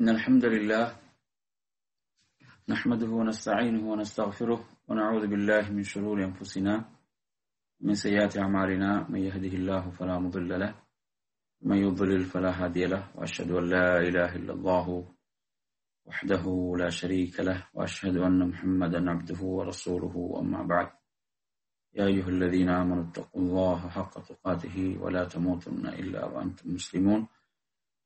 إن الحمد لله نحمده ونستعينه ونستغفره ونعوذ بالله من شرور أنفسنا من سيئات أعمالنا من يهده الله فلا مضل له من يضلل فلا هادي له وأشهد أن لا إله إلا الله وحده لا شريك له وأشهد أن محمدا عبده ورسوله أما بعد. يا أيها الذين آمنوا اتقوا الله حق تقاته ولا تموتن إلا وأنتم مسلمون.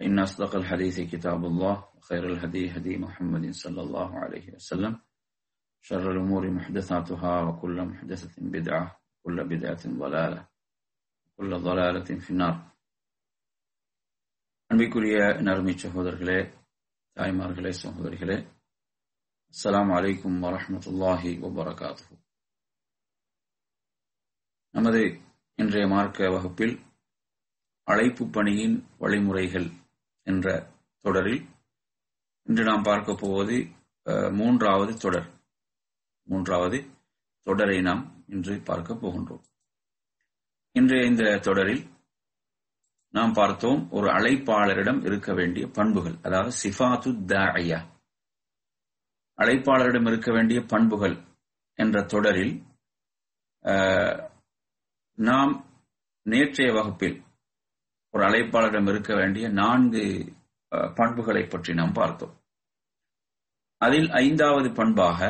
إن أصدق الحديث كتاب الله وخير الهدي هدي محمد صلى الله عليه وسلم شر الأمور محدثاتها وكل محدثة بدعة وكل بدعة ضلالة وكل ضلالة في النار அன்பிற்குரிய நறுமை சகோதரர்களே தாய்மார்களே சகோதரிகளே அஸ்ஸலாமு அலைக்கும் வரஹ்மத்துல்லாஹி வபரகாத்துஹு நமது இன்றைய மார்க்க வகுப்பில் அழைப்பு பணியின் வழிமுறைகள் என்ற தொடரில் இன்று நாம் பார்க்க போவது மூன்றாவது தொடர். மூன்றாவது தொடரை நாம் இன்று பார்க்க போகின்றோம். இன்றைய இந்த தொடரில் நாம் பார்த்தோம் ஒரு அழைப்பாளரிடம் இருக்க வேண்டிய பண்புகள் அதாவது சிஃபாத்து தாயா அழைப்பாளரிடம் இருக்க வேண்டிய பண்புகள் என்ற தொடரில் நாம் நேற்றைய வகுப்பில் ஒரு அழைப்பாளரிடம் இருக்க வேண்டிய நான்கு பண்புகளை பற்றி நாம் பார்த்தோம் அதில் ஐந்தாவது பண்பாக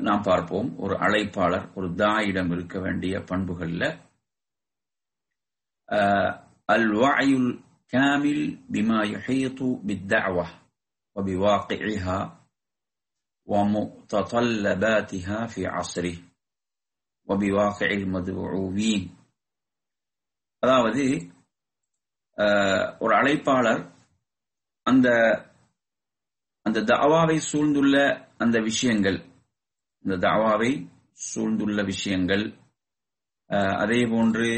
நாம் பார்ப்போம் ஒரு அழைப்பாளர் ஒரு தாயிடம் இருக்க வேண்டிய பண்புகள்ல அல் வாயுல் காமில் பிமா யுஹீது பித்தஅவா وبواقعها ومتطلباتها في عصره وبواقع المدعوين அதாவது ஒரு அழைப்பாளர் அந்த அந்த தாவாவை சூழ்ந்துள்ள அந்த விஷயங்கள் இந்த தாவாவை சூழ்ந்துள்ள விஷயங்கள் அதே போன்று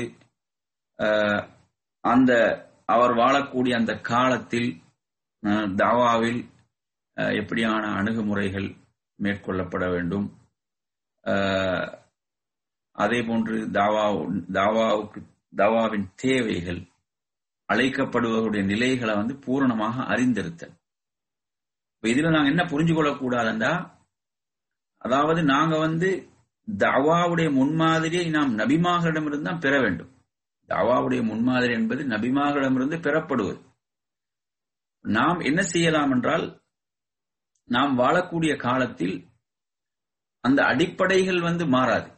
அந்த அவர் வாழக்கூடிய அந்த காலத்தில் தாவாவில் எப்படியான அணுகுமுறைகள் மேற்கொள்ளப்பட வேண்டும்? அதே போன்று தாவா தாவாவுக்கு தவாவின் தேவைகள் அழைக்கப்படுவர்களுடைய நிலைகளை வந்து பூரணமாக அறிந்திருத்தல். இதுல நாங்க என்ன புரிஞ்சு கொள்ளக்கூடாதுண்டா? அதாவது நாங்க வந்து தவாவுடைய முன்மாதிரியை நாம் நபிமாகளிடமிருந்து தான் பெற வேண்டும். தவாவுடைய முன்மாதிரி என்பது நபிமாகளிடமிருந்து பெறப்படுவது. நாம் என்ன செய்யலாம் என்றால் நாம் வாழக்கூடிய காலத்தில் அந்த அடிப்படைகள் வந்து மாறாது.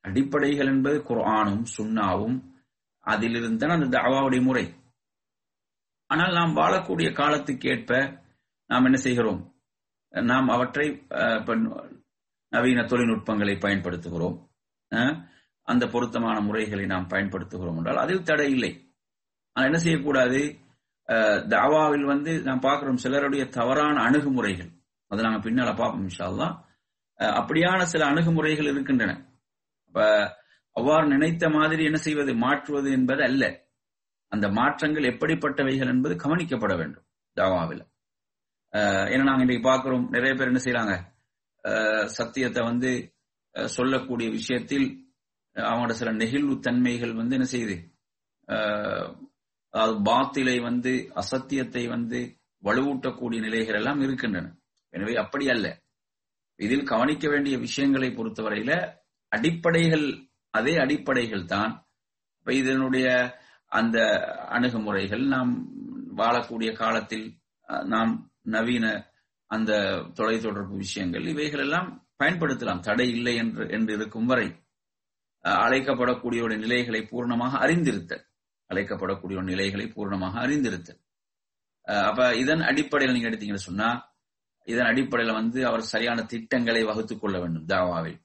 அடிப்படைகள் என்பது குர்ஆனும் சுண்ணாவும் அதிலிருந்து தான் அந்த தாவாவுடைய முறை. ஆனால் நாம் வாழக்கூடிய காலத்துக்கு ஏற்ப நாம் என்ன செய்கிறோம்? நாம் அவற்றை நவீன தொழில்நுட்பங்களை பயன்படுத்துகிறோம். அந்த பொருத்தமான முறைகளை நாம் பயன்படுத்துகிறோம் என்றால் அதில் தடை இல்லை. ஆனால் என்ன செய்யக்கூடாது? தாவாவில் வந்து நாம் பார்க்கிறோம் சிலருடைய தவறான அணுகுமுறைகள். அதை நாங்கள் பின்னால பார்ப்போம் இன்ஷால்லாம் அப்படியான சில அணுகுமுறைகள் இருக்கின்றன. இப்ப அவ்வாறு நினைத்த மாதிரி என்ன செய்வது? மாற்றுவது என்பது அல்ல. அந்த மாற்றங்கள் எப்படிப்பட்டவைகள் என்பது கவனிக்கப்பட வேண்டும் தாவாவில். ஏன்னா நாங்க இன்னைக்கு பார்க்கிறோம் நிறைய பேர் என்ன செய்யறாங்க சத்தியத்தை வந்து சொல்லக்கூடிய விஷயத்தில் அவங்களோட சில நெகிழ்வு தன்மைகள் வந்து என்ன செய்யுது? அதாவது பாத்திலை வந்து அசத்தியத்தை வந்து வலுவூட்டக்கூடிய நிலைகள் எல்லாம் இருக்கின்றன. எனவே அப்படி அல்ல. இதில் கவனிக்க வேண்டிய விஷயங்களை பொறுத்தவரையில அடிப்படைகள் அதே அடிப்படைகள் தான் இதனுடைய அந்த அணுகுமுறைகள் நாம் வாழக்கூடிய காலத்தில் நாம் நவீன அந்த தொலை தொடர்பு விஷயங்கள் இவைகள் எல்லாம் பயன்படுத்தலாம். தடை இல்லை என்று என்று இருக்கும் வரை அழைக்கப்படக்கூடிய நிலைகளை பூர்ணமாக அறிந்திருத்தல். அழைக்கப்படக்கூடிய நிலைகளை பூர்ணமாக அறிந்திருத்தல். அப்ப இதன் அடிப்படையில் நீங்க எடுத்தீங்கன்னு சொன்னா இதன் அடிப்படையில வந்து அவர் சரியான திட்டங்களை வகுத்துக் கொள்ள வேண்டும் தாவாவில்.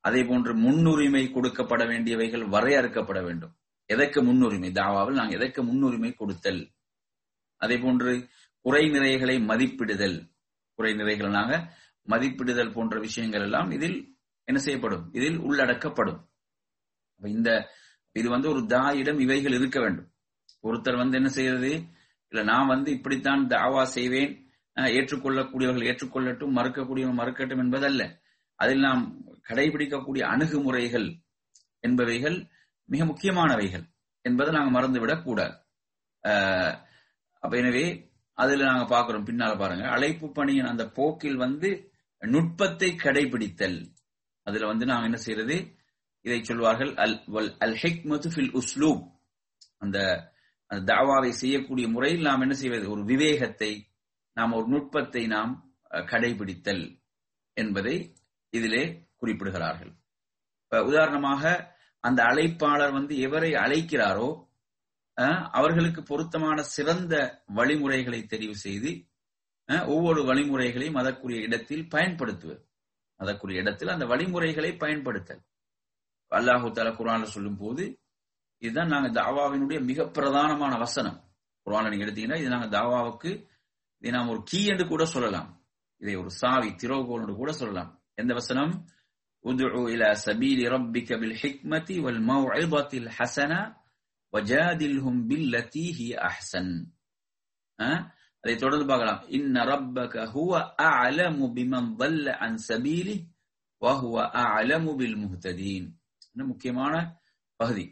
அதே போன்று முன்னுரிமை கொடுக்கப்பட வேண்டியவைகள் வரையறுக்கப்பட வேண்டும். எதற்கு முன்னுரிமை? தாவாவில் நாங்கள் எதற்கு முன்னுரிமை கொடுத்தல்? அதே போன்று குறை நிறைகளை மதிப்பிடுதல். குறை நிறைகளை நாங்க மதிப்பிடுதல் போன்ற விஷயங்கள் எல்லாம் இதில் என்ன செய்யப்படும்? இதில் உள்ளடக்கப்படும். இந்த இது வந்து ஒரு தாயிடம் இவைகள் இருக்க வேண்டும். ஒருத்தர் வந்து என்ன செய்யறது? இல்ல நான் வந்து இப்படித்தான் தாவா செய்வேன். ஏற்றுக்கொள்ளக்கூடியவர்கள் ஏற்றுக்கொள்ளட்டும் மறுக்கக்கூடியவர்கள் மறுக்கட்டும் என்பதல்ல. அதில் நாம் கடைபிடிக்கக்கூடிய அணுகுமுறைகள் என்பவைகள் மிக முக்கியமானவைகள் என்பதை நாங்கள் மறந்துவிடக் கூடாது. அப்ப எனவே அதுல நாங்க பாக்குறோம் பின்னால பாருங்க. அழைப்பு பணியின் அந்த போக்கில் வந்து நுட்பத்தை கடைபிடித்தல். அதுல வந்து நாங்க என்ன செய்யறது? இதை சொல்வார்கள். அல் வல் அல் ஹெக் ஃபில் உஸ்லூப். அந்த அந்த தாவாவை செய்யக்கூடிய முறையில் நாம் என்ன செய்வது? ஒரு விவேகத்தை நாம் ஒரு நுட்பத்தை நாம் கடைபிடித்தல் என்பதை இதிலே குறிப்பிடுகிறார்கள். உதாரணமாக அந்த அழைப்பாளர் வந்து எவரை அழைக்கிறாரோ அவர்களுக்கு பொருத்தமான சிறந்த வழிமுறைகளை தெரிவு செய்து ஒவ்வொரு வழிமுறைகளையும் அதற்குரிய இடத்தில் பயன்படுத்துவது. அதற்குரிய இடத்தில் அந்த வழிமுறைகளை பயன்படுத்தல். அல்லாஹு தலா குரான் சொல்லும் போது இதுதான் நாங்க தாவாவினுடைய மிக பிரதானமான வசனம். குரான்ல நீங்க எடுத்தீங்கன்னா இது நாங்க தாவாவுக்கு இதை நாம் ஒரு கீ என்று கூட சொல்லலாம். இதை ஒரு சாவி திரோகோல் என்று கூட சொல்லலாம். எந்த வசனம் உதுஉ இலா சபீலி ரப்பிக பில் ஹிக்மதி வல் மவ்இதத்தில் ஹசனா வஜாதில்ஹும் பில்லதி ஹி அஹ்சன் அதை தொடர்ந்து பார்க்கலாம் இன்ன ரப்பக ஹுவ அஅலமு பிமன் ضل عن سبيله وهو أعلم بالمهتدين முக்கியமான பகுதி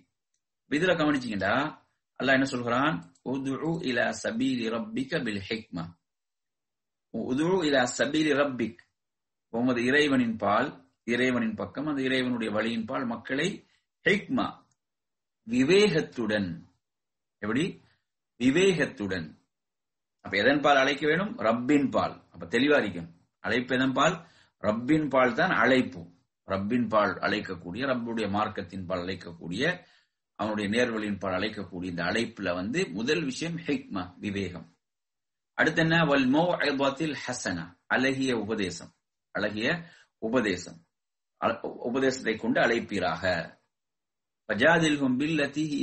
இதுல கவனிச்சீங்கடா அல்லாஹ் என்ன சொல்கிறான் உதுஉ இலா சபீலி ரப்பிக பில் ஹிக்மா உதுஉ இலா சபீலி ரப்பிக் உமது இறைவனின் பால் இறைவனின் பக்கம் அந்த இறைவனுடைய வழியின் பால் மக்களை ஹெக்மா விவேகத்துடன். எப்படி? விவேகத்துடன். அப்ப எதன் பால் அழைக்க வேணும் ரப்பின் பால். அப்ப தெளிவா இருக்கும் அழைப்பு எதன் பால்? ரப்பின் பால் தான் அழைப்பு. ரப்பின் பால் அழைக்கக்கூடிய ரப்புடைய மார்க்கத்தின் பால் அழைக்கக்கூடிய அவனுடைய நேர்வழியின் பால் அழைக்கக்கூடிய இந்த அழைப்புல வந்து முதல் விஷயம் ஹெக்மா விவேகம். அடுத்து என்ன? வல் மௌஇதத்தில் ஹசனா அழகிய உபதேசம். அழகிய உபதேசம். உபதேசத்தை கொண்டு அழைப்பீராக. பஜாதில்ஹும் பில்லதி ஹி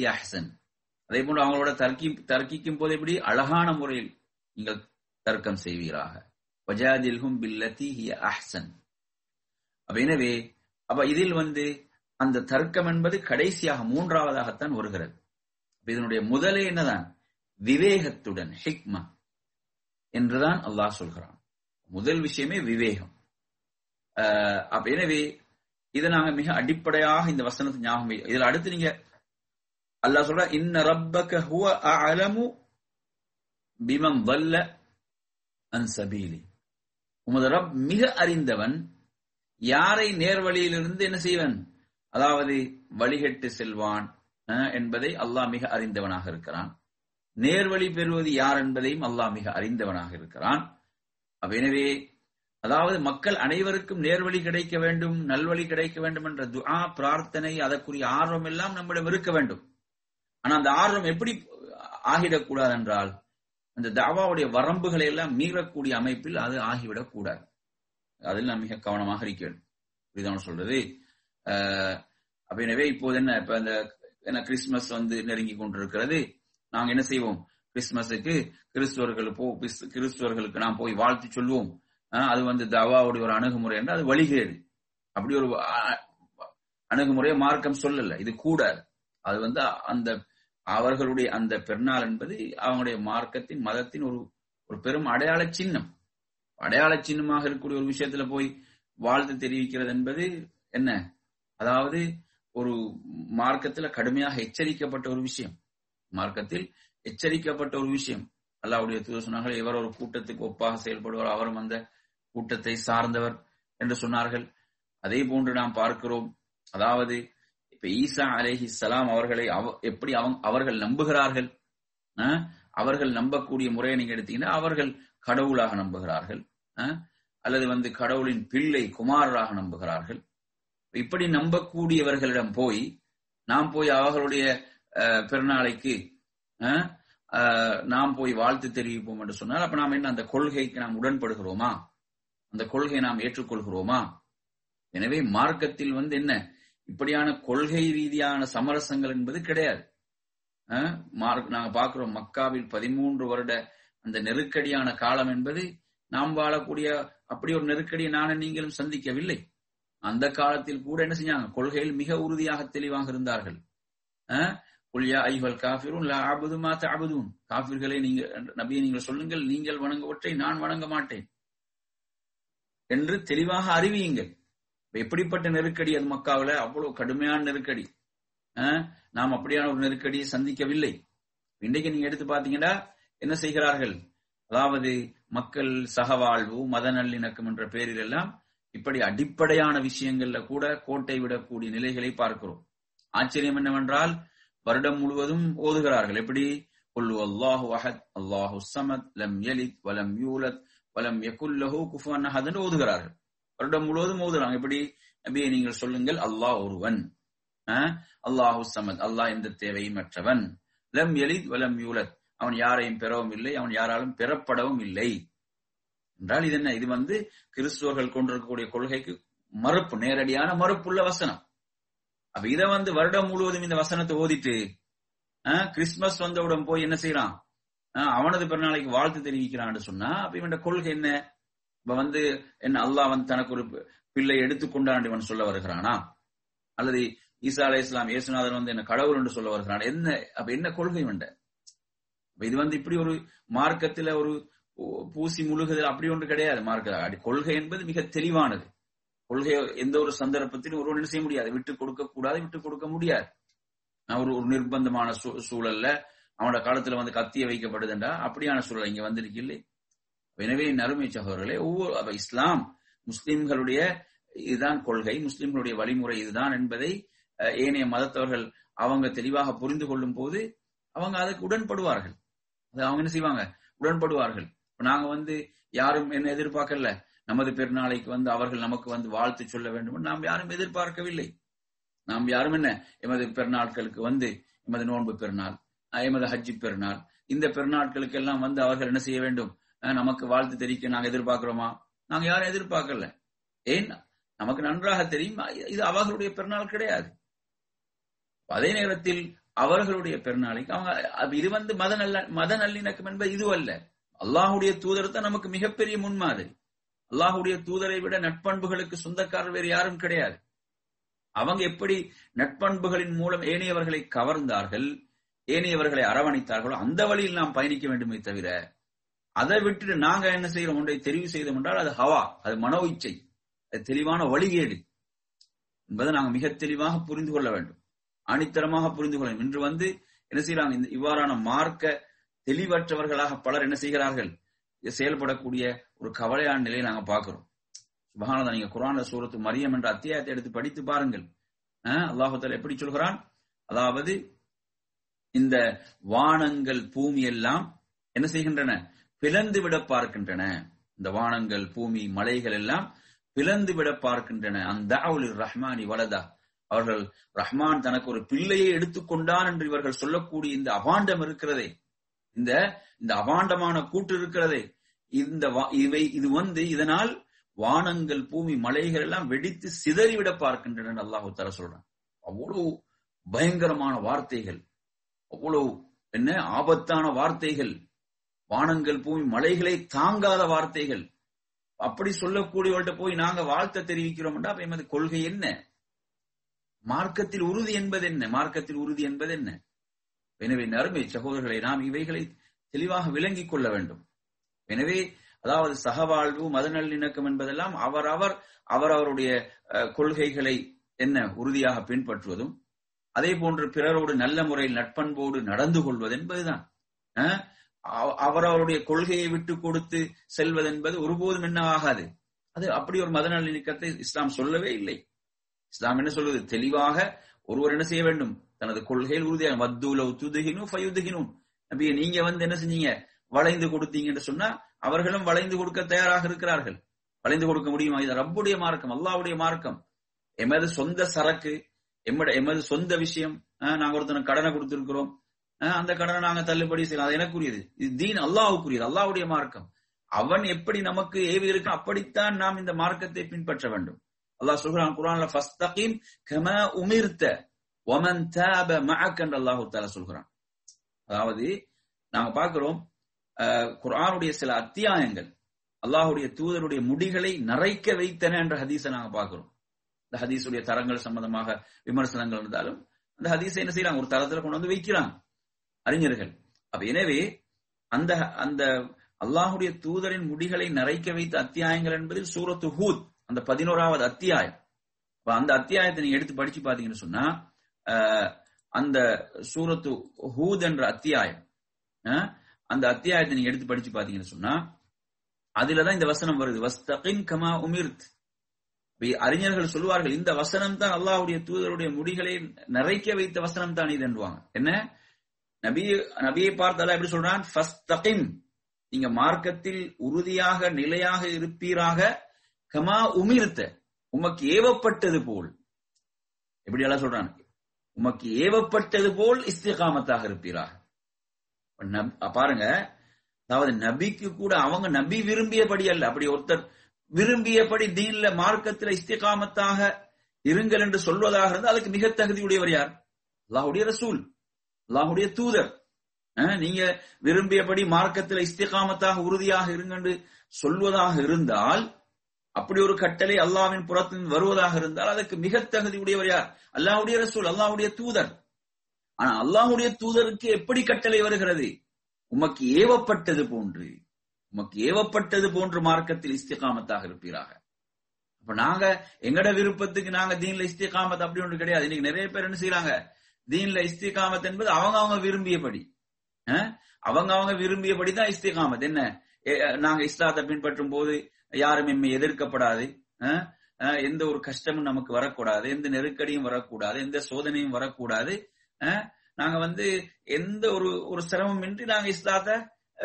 அதே போன்று அவங்களோட தர்க்கி தர்க்கிக்கும் போது எப்படி அழகான முறையில் நீங்கள் தர்க்கம் செய்வீராக. வஜாதில்ஹும் பில்லதி அஹ்சன். அப்ப எனவே அப்ப இதில் வந்து அந்த தர்க்கம் என்பது கடைசியாக மூன்றாவதாகத்தான் வருகிறது. இதனுடைய முதலே என்னதான்? விவேகத்துடன் ஹிக்மா. என்றுதான் அல்லாஹ் சொல்கிறான். முதல் விஷயமே விவேகம். அப்ப எனவே இதை நாங்க மிக அடிப்படையாக இந்த வசனத்தை ஞாபகம் இதுல அடுத்து நீங்க அல்லாஹ் சொல்ற இன்ன ரப்பக ஹுவ அலமு பிமம் வல்ல அன் சபீலி. உமது ரப் மிக அறிந்தவன் யாரை நேர்வழியிலிருந்து என்ன செய்வன்? அதாவது வழிகட்டு செல்வான் என்பதை அல்லாஹ் மிக அறிந்தவனாக இருக்கிறான். நேர்வழி பெறுவது யார் என்பதையும் அல்லாஹ் மிக அறிந்தவனாக இருக்கிறான். எனவே அதாவது மக்கள் அனைவருக்கும் நேர்வழி கிடைக்க வேண்டும் நல்வழி கிடைக்க வேண்டும் என்ற துஆ பிரார்த்தனை அதற்குரிய ஆர்வம் எல்லாம் நம்மிடம் இருக்க வேண்டும். ஆனா அந்த ஆர்வம் எப்படி ஆகிடக்கூடாது என்றால் அந்த தாவாவுடைய வரம்புகளை எல்லாம் மீறக்கூடிய அமைப்பில் அது ஆகிவிடக் கூடாது அதில் நான் மிக கவனமாக இருக்க புரியுதான் இதுதான் சொல்றது? அப்ப எனவே இப்போது என்ன இப்ப அந்த என்ன கிறிஸ்துமஸ் வந்து நெருங்கி கொண்டிருக்கிறது. நாங்க என்ன செய்வோம்? கிறிஸ்துமஸுக்கு கிறிஸ்துவர்கள் போ கிறிஸ்துவர்களுக்கு நாம் போய் வாழ்த்து சொல்வோம். அது வந்து தவாவுடைய ஒரு அணுகுமுறை என்று அது வழிகேடு. அப்படி ஒரு அணுகுமுறையை மார்க்கம் சொல்லல. இது கூடாது. அது வந்து அந்த அவர்களுடைய அந்த பெருநாள் என்பது அவங்களுடைய மார்க்கத்தின் மதத்தின் ஒரு ஒரு பெரும் அடையாள சின்னம். அடையாள சின்னமாக இருக்கக்கூடிய ஒரு விஷயத்துல போய் வாழ்த்து தெரிவிக்கிறது என்பது என்ன? அதாவது ஒரு மார்க்கத்துல கடுமையாக எச்சரிக்கப்பட்ட ஒரு விஷயம். மார்க்கத்தில் எச்சரிக்கப்பட்ட ஒரு விஷயம். அல்லாவுடைய தூதர் சொன்னார்கள் இவர் ஒரு கூட்டத்துக்கு ஒப்பாக செயல்படுவார். அவரும் அந்த கூட்டத்தை சார்ந்தவர் என்று சொன்னார்கள். அதே போன்று நாம் பார்க்கிறோம் அதாவது இப்ப ஈசா அலேஹி சலாம் அவர்களை எப்படி அவர்கள் நம்புகிறார்கள்? அவர்கள் நம்பக்கூடிய முறையை நீங்க எடுத்தீங்கன்னா அவர்கள் கடவுளாக நம்புகிறார்கள். அல்லது வந்து கடவுளின் பிள்ளை குமாரராக நம்புகிறார்கள். இப்படி நம்பக்கூடியவர்களிடம் போய் நாம் போய் அவர்களுடைய பிறநாளைக்கு நாம் போய் வாழ்த்து தெரிவிப்போம் என்று சொன்னால் அப்ப நாம் என்ன அந்த கொள்கைக்கு நாம் உடன்படுகிறோமா? அந்த கொள்கையை நாம் ஏற்றுக்கொள்கிறோமா? எனவே மார்க்கத்தில் வந்து என்ன? இப்படியான கொள்கை ரீதியான சமரசங்கள் என்பது கிடையாது. மார்க் நாங்க பாக்குறோம் மக்காவில் பதிமூன்று வருட அந்த நெருக்கடியான காலம் என்பது நாம் வாழக்கூடிய அப்படி ஒரு நெருக்கடியை நானும் நீங்களும் சந்திக்கவில்லை. அந்த காலத்தில் கூட என்ன செஞ்சாங்க? கொள்கையில் மிக உறுதியாக தெளிவாக இருந்தார்கள். குல்யா ஐவல் காபிரும் லா அபுதுமா மாத்த காபிர்களை நீங்க நபியை நீங்கள் சொல்லுங்கள் நீங்கள் வணங்குவற்றை நான் வணங்க மாட்டேன். என்று தெளிவாக அறிவியுங்கள். எப்படிப்பட்ட நெருக்கடி அது மக்காவில? அவ்வளவு கடுமையான நெருக்கடி. நாம் அப்படியான ஒரு நெருக்கடியை சந்திக்கவில்லை. இன்றைக்கு நீங்க எடுத்து பாத்தீங்கன்னா என்ன செய்கிறார்கள்? அதாவது மக்கள் சகவாழ்வு மத நல்லிணக்கம் என்ற பேரில் எல்லாம் இப்படி அடிப்படையான விஷயங்கள்ல கூட கோட்டை விடக்கூடிய நிலைகளை பார்க்கிறோம். ஆச்சரியம் என்னவென்றால் வருடம் முழுவதும் ஓதுகிறார்கள். எப்படி? கொல்லு அல்லாஹு அஹத் அல்லாஹு சமத் லம் யலித் வலம் யூலத் வலம் யகுல்லஹு குஃபான் அஹத் என்று ஓதுகிறார்கள். வருடம் முழுவதும் ஓதுறாங்க எப்படி நபியை நீங்கள் சொல்லுங்கள் அல்லாஹ் ஒருவன். அல்லாஹு சமத் அல்லாஹ் எந்த தேவையும் மற்றவன் லம் எலித் வலம் யூலத். அவன் யாரையும் பெறவும் இல்லை அவன் யாராலும் பெறப்படவும் இல்லை. என்றால் இது என்ன? இது வந்து கிறிஸ்துவர்கள் கொண்டிருக்கக்கூடிய கொள்கைக்கு மறுப்பு நேரடியான மறுப்புள்ள வசனம். அப்ப இதை வந்து வருடம் முழுவதும் இந்த வசனத்தை ஓதிட்டு கிறிஸ்துமஸ் வந்தவுடன் போய் என்ன செய்யறான்? அவனது பிறநாளைக்கு வாழ்த்து தெரிவிக்கிறான்னு சொன்னா அப்ப இவன் கொள்கை என்ன? இப்ப வந்து என்ன அல்லாஹ் வந்து தனக்கு ஒரு பிள்ளை எடுத்துக்கொண்டான் இவன் சொல்ல வருகிறானா? அல்லது ஈசா அலை இஸ்லாம் இயேசுநாதன் வந்து என்ன கடவுள் என்று சொல்ல வருகிறான்? என்ன அப்ப என்ன கொள்கை வேண்ட இது வந்து இப்படி ஒரு மார்க்கத்துல ஒரு பூசி முழுகுதல் அப்படி ஒன்று கிடையாது. மார்க்க கொள்கை என்பது மிக தெளிவானது. கொள்கை எந்த ஒரு சந்தர்ப்பத்திலும் ஒருவன் என்ன செய்ய முடியாது. விட்டு கொடுக்க கூடாது விட்டு கொடுக்க முடியாது. ஒரு ஒரு நிர்பந்தமான சூழல்ல அவனோட காலத்துல வந்து கத்திய வைக்கப்படுதுண்டா? அப்படியான சூழல் இங்க வந்திருக்கு இல்லை? எனவே நறுமை சகோதரர்களே ஒவ்வொரு இஸ்லாம் முஸ்லிம்களுடைய இதுதான் கொள்கை முஸ்லிம்களுடைய வழிமுறை இதுதான் என்பதை ஏனைய மதத்தவர்கள் அவங்க தெளிவாக புரிந்து கொள்ளும் போது அவங்க அதுக்கு உடன்படுவார்கள். அது அவங்க என்ன செய்வாங்க? உடன்படுவார்கள். நாங்க வந்து யாரும் என்ன எதிர்பார்க்கல. நமது பெருநாளைக்கு வந்து அவர்கள் நமக்கு வந்து வாழ்த்து சொல்ல வேண்டும் நாம் யாரும் எதிர்பார்க்கவில்லை. நாம் யாரும் என்ன? எமது பெருநாட்களுக்கு வந்து எமது நோன்பு பெருநாள். ஐமது ஹஜ்ஜி பெருநாள். இந்த பெருநாட்களுக்கு எல்லாம் வந்து அவர்கள் என்ன செய்ய வேண்டும்? நமக்கு வாழ்த்து தெரிவிக்க நாங்க எதிர்பார்க்கிறோமா? நாங்க யாரும் எதிர்பார்க்கல. ஏன்? நமக்கு நன்றாக தெரியும். இது அவர்களுடைய பெருநாள் கிடையாது. அதே நேரத்தில் அவர்களுடைய பெருநாளைக்கு அவங்க இது வந்து மத நல்ல மத நல்லிணக்கம் என்பது இது அல்ல. அல்லாஹுடைய தூதர் தான் நமக்கு மிகப்பெரிய முன்மாதிரி. அல்லாஹுடைய தூதரை விட நட்பண்புகளுக்கு சொந்தக்காரர் வேறு யாரும் கிடையாது. அவங்க எப்படி நட்பண்புகளின் மூலம் ஏனையவர்களை கவர்ந்தார்கள்? ஏனையவர்களை அரவணைத்தார்களோ அந்த வழியில் நாம் பயணிக்க வேண்டுமே தவிர அதை விட்டுட்டு நாங்க என்ன செய்யறோம்? ஒன்றை தெரிவு செய்தோம் என்றால் அது ஹவா அது மனோ இச்சை. அது தெளிவான வழிகேடு என்பதை நாங்கள் மிக தெளிவாக புரிந்து கொள்ள வேண்டும். ஆணித்தரமாக புரிந்து கொள்ள வேண்டும். இன்று வந்து என்ன செய்யறாங்க இந்த இவ்வாறான மார்க்க தெளிவற்றவர்களாக பலர் என்ன செய்கிறார்கள்? செயல்படக்கூடிய ஒரு கவலையான நிலையை நாங்க பாக்குறோம் சுபகானதா நீங்க குரான்ல சூரத்து மரியம் என்ற அத்தியாயத்தை எடுத்து படித்து பாருங்கள். அல்லாஹால எப்படி சொல்கிறான்? அதாவது இந்த வானங்கள் பூமி எல்லாம் என்ன செய்கின்றன? பிளந்து விட பார்க்கின்றன. இந்த வானங்கள் பூமி மலைகள் எல்லாம் பிளந்து விட பார்க்கின்றன. அந்த ரஹ்மானி வலதா. அவர்கள் ரஹ்மான் தனக்கு ஒரு பிள்ளையை எடுத்துக்கொண்டான் என்று இவர்கள் சொல்லக்கூடிய இந்த அபாண்டம் இருக்கிறதே. இந்த இந்த அபாண்டமான கூட்டு இருக்கிறதே. இந்த இவை இது வந்து இதனால் வானங்கள் பூமி மலைகள் எல்லாம் வெடித்து சிதறிவிட பார்க்கின்றன அல்லாஹு தர சொல்றான். அவ்வளவு பயங்கரமான வார்த்தைகள். அவ்வளவு என்ன ஆபத்தான வார்த்தைகள். வானங்கள் பூமி மலைகளை தாங்காத வார்த்தைகள். அப்படி சொல்லக்கூடியவர்கிட்ட போய் நாங்க வாழ்த்த தெரிவிக்கிறோம்டா அப்ப எமது கொள்கை என்ன? மார்க்கத்தில் உறுதி என்பது என்ன? மார்க்கத்தில் உறுதி என்பது என்ன? எனவே நறுமை சகோதரர்களை நாம் இவைகளை தெளிவாக விளங்கிக் கொள்ள வேண்டும். எனவே அதாவது சகவாழ்வு மத நல்லிணக்கம் என்பதெல்லாம் அவரவர் அவரவருடைய கொள்கைகளை என்ன உறுதியாக பின்பற்றுவதும் அதே போன்று பிறரோடு நல்ல முறையில் நட்பண்போடு நடந்து கொள்வது என்பதுதான். அவருடைய கொள்கையை விட்டு கொடுத்து செல்வது என்பது ஒருபோதும் என்ன ஆகாது. அது அப்படி ஒரு மத நல்லிணக்கத்தை இஸ்லாம் சொல்லவே இல்லை. இஸ்லாம் என்ன சொல்வது? தெளிவாக ஒருவர் என்ன செய்ய வேண்டும்? தனது கொள்கையில் உறுதியாக வத்தூலோ துதுகினும் ஃபயுதுகினும் நபிய நீங்க வந்து என்ன செஞ்சீங்க? வளைந்து கொடுத்தீங்கன்னு சொன்னா அவர்களும் வளைந்து கொடுக்க தயாராக இருக்கிறார்கள். வளைந்து கொடுக்க முடியுமா? இது ரப்புடைய மார்க்கம் அல்லாவுடைய மார்க்கம். எமது சொந்த சரக்கு எம்மட எமது சொந்த விஷயம். நாங்க ஒருத்தனுக்கு கடனை கொடுத்திருக்கிறோம். அந்த கடனை நாங்க தள்ளுபடி செய்யலாம். அது எனக்குரியது. இது தீன் அல்லாவுக்குரியது அல்லாவுடைய மார்க்கம். அவன் எப்படி நமக்கு ஏவி இருக்கு அப்படித்தான் நாம் இந்த மார்க்கத்தை பின்பற்ற வேண்டும். அல்லாஹ் சொல்கிறான் குரான்ல ஃபஸ்தகீம் கம உமிர்த்த ஒமன் தாப மகன் அல்லாஹு தால சொல்கிறான். அதாவது நாங்க பார்க்கிறோம் குரானுடைய சில அத்தியாயங்கள் அல்லாஹுடைய தூதருடைய முடிகளை நரைக்க வைத்தன என்ற ஹதீஸை நாங்க பாக்குறோம் இந்த ஹதீஸுடைய தரங்கள் சம்பந்தமாக விமர்சனங்கள் இருந்தாலும் அந்த ஹதீஸை என்ன செய்யறாங்க ஒரு தரத்துல கொண்டு வந்து வைக்கிறாங்க அறிஞர்கள். அப்ப எனவே அந்த அந்த அல்லாஹுடைய தூதரின் முடிகளை நரைக்க வைத்த அத்தியாயங்கள் என்பது சூரத்து ஹூத் அந்த பதினோராவது அத்தியாயம். அந்த அத்தியாயத்தை நீங்க எடுத்து படிச்சு பாத்தீங்கன்னு சொன்னா அந்த சூரத்து ஹூத் என்ற அத்தியாயம் அந்த அத்தியாயத்தை நீங்க எடுத்து படிச்சு பாத்தீங்கன்னு சொன்னா அதுலதான் இந்த வசனம் வருது. வஸ்தகின் கமா உமிர்த். அறிஞர்கள் சொல்லுவார்கள் இந்த வசனம் தான் அல்லாஹுடைய தூதருடைய முடிகளை நிறைக்க வைத்த வசனம் தான் இது என்றுவாங்க. என்ன? நபி நபியை பார்த்தால எப்படி சொல்றான்? நீங்க மார்க்கத்தில் உறுதியாக நிலையாக இருப்பீராக கமா உமிர்த்த. உமக்கு ஏவப்பட்டது போல். எப்படி எல்லாம் சொல்றான்? உமக்கு ஏவப்பட்டது போல் இஸ்திகாமத்தாக இருப்பீராக. பாருங்க. அதாவது நபிக்கு கூட அவங்க நபி விரும்பியபடி அல்ல. அப்படி ஒருத்தர் விரும்பியபடி தீன்ல மார்க்கத்தில் இஸ்திகாமத்தாக இருங்கள் என்று சொல்வதாக இருந்தால் அதுக்கு மிக தகுதியுடையவர் யார்? அல்லாஹுடைய ரசூல். அல்லாஹுடைய தூதர். நீங்க விரும்பியபடி மார்க்கத்தில் இஸ்திகாமத்தாக உறுதியாக இருங்கன்னு சொல்வதாக இருந்தால் அப்படி ஒரு கட்டளை அல்லாவின் புறத்தின் வருவதாக இருந்தால் அதுக்கு மிக தகுதி உடையவர் யார்? அல்லாஹுடைய ரசூல் அல்லாஹுடைய தூதர். ஆனா அல்லாஹுடைய தூதருக்கு எப்படி கட்டளை வருகிறது? உமக்கு ஏவப்பட்டது போன்று. உமக்கு ஏவப்பட்டது போன்ற மார்க்கத்தில் இஸ்திகாமத்தாக இருப்பீராக. அப்ப நாங்க எங்கட விருப்பத்துக்கு நாங்க தீன்ல இஸ்திகாமத் அப்படி ஒன்று கிடையாது. இன்னைக்கு நிறைய பேர் என்ன செய்யறாங்க தீன்ல இஸ்திகாமத் என்பது அவங்க அவங்க விரும்பியபடி. அவங்க அவங்க விரும்பியபடி தான் இஸ்திகாமத். என்ன? நாங்க இஸ்லாத்தை பின்பற்றும் போது யாரும் எம்மை எதிர்க்கப்படாது. எந்த ஒரு கஷ்டமும் நமக்கு வரக்கூடாது. எந்த நெருக்கடியும் வரக்கூடாது. எந்த சோதனையும் வரக்கூடாது. நாங்க வந்து எந்த ஒரு ஒரு சிரமம் இன்றி நாங்க இஸ்லாத்தை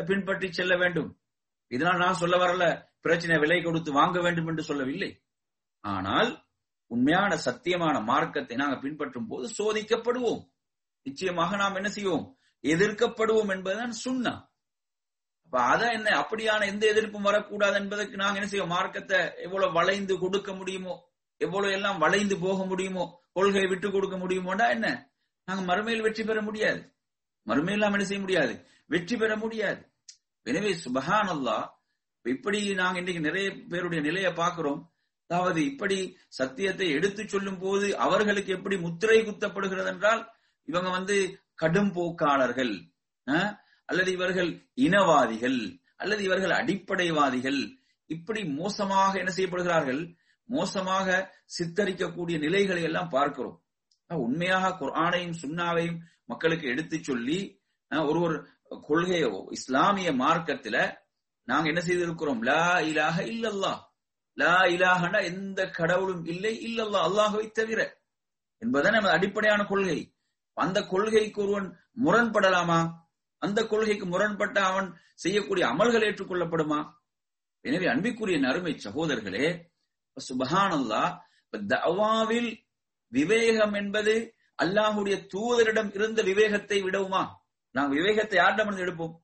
பின்பற்றி செல்ல வேண்டும். இதனால் நான் சொல்ல வரல பிரச்சனை விலை கொடுத்து வாங்க வேண்டும் என்று சொல்லவில்லை. ஆனால் உண்மையான சத்தியமான மார்க்கத்தை நாங்க பின்பற்றும் போது சோதிக்கப்படுவோம். நிச்சயமாக நாம் என்ன செய்வோம்? எதிர்க்கப்படுவோம் என்பதுதான் சுண்ணா. அப்ப அதான் என்ன அப்படியான எந்த எதிர்ப்பும் வரக்கூடாது என்பதற்கு நாங்க என்ன செய்வோம்? மார்க்கத்தை எவ்வளவு வளைந்து கொடுக்க முடியுமோ எவ்வளவு எல்லாம் வளைந்து போக முடியுமோ கொள்கையை விட்டு கொடுக்க முடியுமோடா என்ன? நாங்க மறுமையில் வெற்றி பெற முடியாது. மறுமையில் நாம் என்ன செய்ய முடியாது? வெற்றி பெற முடியாது. எனவே சுபஹான் அல்லா இப்படி நாங்க இன்னைக்கு நிறைய பேருடைய நிலையை பார்க்கிறோம். அதாவது இப்படி சத்தியத்தை எடுத்து சொல்லும் போது அவர்களுக்கு எப்படி முத்திரை குத்தப்படுகிறது என்றால் இவங்க வந்து கடும் போக்காளர்கள். அல்லது இவர்கள் இனவாதிகள். அல்லது இவர்கள் அடிப்படைவாதிகள். இப்படி மோசமாக என்ன செய்யப்படுகிறார்கள்? மோசமாக சித்தரிக்கக்கூடிய நிலைகளை எல்லாம் பார்க்கிறோம். உண்மையாக குர்ஆனையும் சுண்ணாவையும் மக்களுக்கு எடுத்து சொல்லி ஒரு ஒரு கொள்கையோ இஸ்லாமிய மார்க்கத்துல நாங்க என்ன செய்திருக்கிறோம்? லா இலாக இல்லல்லா. லா இலாகனா எந்த கடவுளும் இல்லை இல்லல்லா. அல்லாஹவை தவிர. என்பதை நம்ம அடிப்படையான கொள்கை. அந்த கொள்கைக்கு ஒருவன் முரண்படலாமா? அந்த கொள்கைக்கு முரண்பட்ட அவன் செய்யக்கூடிய அமல்கள் ஏற்றுக்கொள்ளப்படுமா? எனவே அன்பிற்குரிய அருமை சகோதரர்களே சுபஹானல்லா தவாவில் விவேகம் என்பது அல்லாஹுடைய தூதரிடம் இருந்த விவேகத்தை விடவுமா? நாம் விவேகத்தை யாரிடம் எடுப்போம்?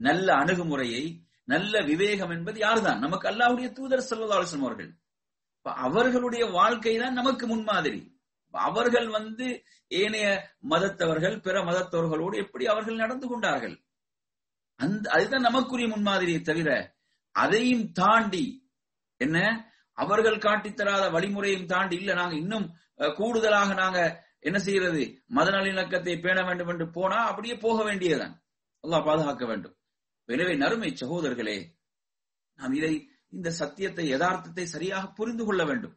நல்ல அணுகுமுறையை நல்ல விவேகம் என்பது யார்தான்? நமக்கு அல்லாவுடைய தூதர் செல்வதாலோசன் அவர்கள். அவர்களுடைய வாழ்க்கை தான் நமக்கு முன்மாதிரி. அவர்கள் வந்து ஏனைய மதத்தவர்கள் பிற மதத்தவர்களோடு எப்படி அவர்கள் நடந்து கொண்டார்கள்? அந்த அதுதான் நமக்குரிய முன்மாதிரியை தவிர அதையும் தாண்டி என்ன? அவர்கள் காட்டித்தராத வழிமுறையும் தாண்டி இல்ல நாங்க இன்னும் கூடுதலாக நாங்க என்ன செய்யறது மத நல்லிணக்கத்தை பேண வேண்டும் என்று போனா அப்படியே போக வேண்டியதுதான். அல்லாஹ் பாதுகாக்க வேண்டும். எனவே நறுமை சகோதரர்களே நாம் இதை இந்த சத்தியத்தை யதார்த்தத்தை சரியாக புரிந்து கொள்ள வேண்டும்.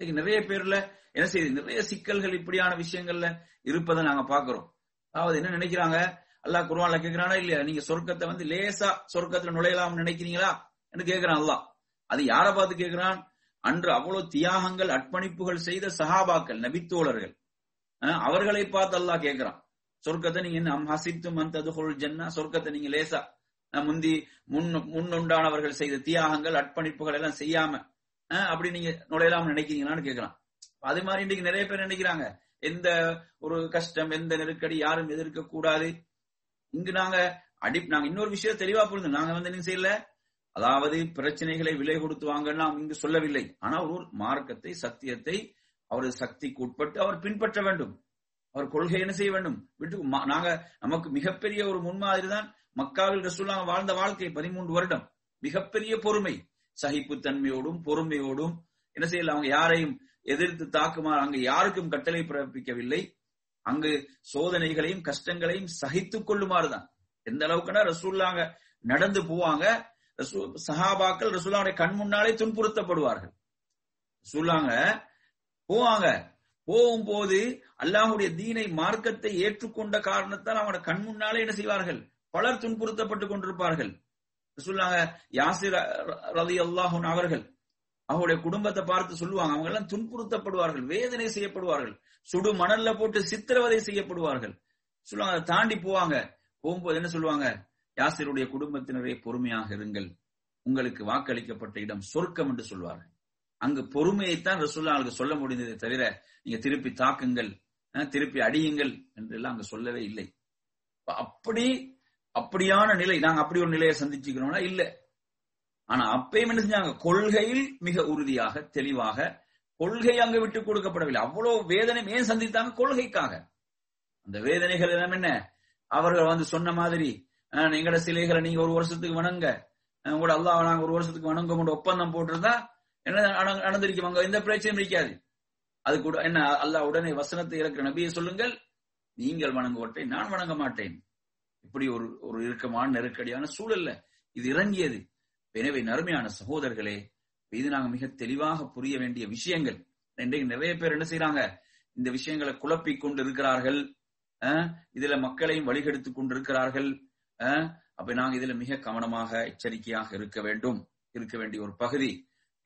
நிறைய பேர்ல என்ன செய்யுது நிறைய சிக்கல்கள் இப்படியான விஷயங்கள்ல இருப்பதை நாங்க பாக்குறோம் அதாவது என்ன நினைக்கிறாங்க? அல்லாஹ் குருவான்ல கேட்கிறானா இல்லையா? நீங்க சொர்க்கத்தை வந்து லேசா சொர்க்கத்துல நுழையலாம்னு நினைக்கிறீங்களா? என்று கேட்கிறான் அல்லாஹ். அது யார பார்த்து கேட்கிறான் அன்று அவ்வளவு தியாகங்கள் அர்ப்பணிப்புகள் செய்த சஹாபாக்கள் நபித்தோழர்கள். அவர்களை பார்த்து அல்லாஹ் கேட்கிறான் சொர்க்கத்தை நீங்க என்ன ஹசித்தும் அந்த ஜன்னா சொர்க்கத்தை நீங்க லேசா முந்தி முன் முன்னுண்டானவர்கள் செய்த தியாகங்கள் அர்ப்பணிப்புகள் எல்லாம் செய்யாம அப்படி நீங்க நுழையலாம்னு நினைக்கிறீங்களான்னு கேட்கிறான் அது மாதிரி இன்னைக்கு நிறைய பேர் நினைக்கிறாங்க. எந்த ஒரு கஷ்டம் எந்த நெருக்கடி யாரும் எதிர்க்க கூடாது. இங்கு நாங்க அடி நாங்க இன்னொரு விஷயம் தெளிவா புரிந்து நாங்க வந்து என்ன செய்யல. அதாவது பிரச்சனைகளை விலை கொடுத்து வாங்க நாம் இங்கு சொல்லவில்லை. ஆனா ஒரு மார்க்கத்தை சத்தியத்தை அவரது சக்திக்கு உட்பட்டு அவர் பின்பற்ற வேண்டும். அவர் கொள்கை என்ன செய்ய வேண்டும்? விட்டு நாங்க நமக்கு மிகப்பெரிய ஒரு முன்மாதிரி தான் மக்காவில் ரசூல்லாங்க வாழ்ந்த வாழ்க்கை பதிமூன்று வருடம். மிகப்பெரிய பொறுமை. சகிப்புத்தன்மையோடும் பொறுமையோடும் என்ன செய்யல? அவங்க யாரையும் எதிர்த்து தாக்குமாறு அங்கு யாருக்கும் கட்டளை பிறப்பிக்கவில்லை. அங்கு சோதனைகளையும் கஷ்டங்களையும் சகித்துக் கொள்ளுமாறுதான். எந்த அளவுக்குன்னா ரசூல்லாங்க நடந்து போவாங்க. சஹாபாக்கள் ரசூல்லாவுடைய கண் முன்னாலே துன்புறுத்தப்படுவார்கள். ரசூல்லாங்க போவாங்க. போகும்போது அல்லாஹுடைய தீனை மார்க்கத்தை ஏற்றுக்கொண்ட காரணத்தால் அவனோட கண் முன்னாலே என்ன செய்வார்கள்? பலர் துன்புறுத்தப்பட்டுக் கொண்டிருப்பார்கள். சொல்லாங்க யாசிர் ரதி அல்லாஹூன் அவர்கள் அவருடைய குடும்பத்தை பார்த்து சொல்லுவாங்க. அவங்க எல்லாம் துன்புறுத்தப்படுவார்கள் வேதனை செய்யப்படுவார்கள் சுடு மணல்ல போட்டு சித்திரவதை செய்யப்படுவார்கள். சொல்லுவாங்க அதை தாண்டி போவாங்க. போகும்போது என்ன சொல்லுவாங்க? யாசிருடைய குடும்பத்தினரே பொறுமையாக இருங்கள். உங்களுக்கு வாக்களிக்கப்பட்ட இடம் சொர்க்கம் என்று சொல்வார்கள். அங்கு பொறுமையைத்தான் ரசூல்லா அவங்களுக்கு சொல்ல முடிந்ததை தவிர நீங்க திருப்பி தாக்குங்கள் திருப்பி அடியுங்கள் என்று எல்லாம் அங்க சொல்லவே இல்லை. அப்படி அப்படியான நிலை நாங்க அப்படி ஒரு நிலையை சந்திச்சுக்கிறோம்னா இல்ல. ஆனா அப்பயும் என்ன செஞ்சாங்க? கொள்கையில் மிக உறுதியாக தெளிவாக கொள்கை அங்க விட்டு கொடுக்கப்படவில்லை. அவ்வளவு வேதனை ஏன் சந்தித்தாங்க? கொள்கைக்காக. அந்த வேதனைகள் எல்லாம் என்ன? அவர்கள் வந்து சொன்ன மாதிரி எங்களோட சிலைகளை நீங்க ஒரு வருஷத்துக்கு வணங்க உங்களோட அல்லாஹ் நாங்க ஒரு வருஷத்துக்கு வணங்க ஒப்பந்தம் போட்டிருந்தா என்ன நடந்திருக்கும்? அங்க எந்த பிரச்சனையும் இருக்காது அது கூட என்ன அல்லாஹ் உடனே வசனத்தை இறக்கிற நபியை சொல்லுங்கள். நீங்கள் வணங்குவட்டை நான் வணங்க மாட்டேன். இப்படி ஒரு ஒரு இறுக்கமான நெருக்கடியான சூழல்ல இது இறங்கியது. எனவே நறுமையான சகோதரர்களே இது நாங்க மிக தெளிவாக புரிய வேண்டிய விஷயங்கள். இன்றைக்கு நிறைய பேர் என்ன செய்யறாங்க இந்த விஷயங்களை குழப்பி கொண்டு இருக்கிறார்கள் இதுல மக்களையும் வழிகெடுத்துக் கொண்டிருக்கிறார்கள். அப்ப நாங்க இதுல மிக கவனமாக எச்சரிக்கையாக இருக்க வேண்டும். இருக்க வேண்டிய ஒரு பகுதி.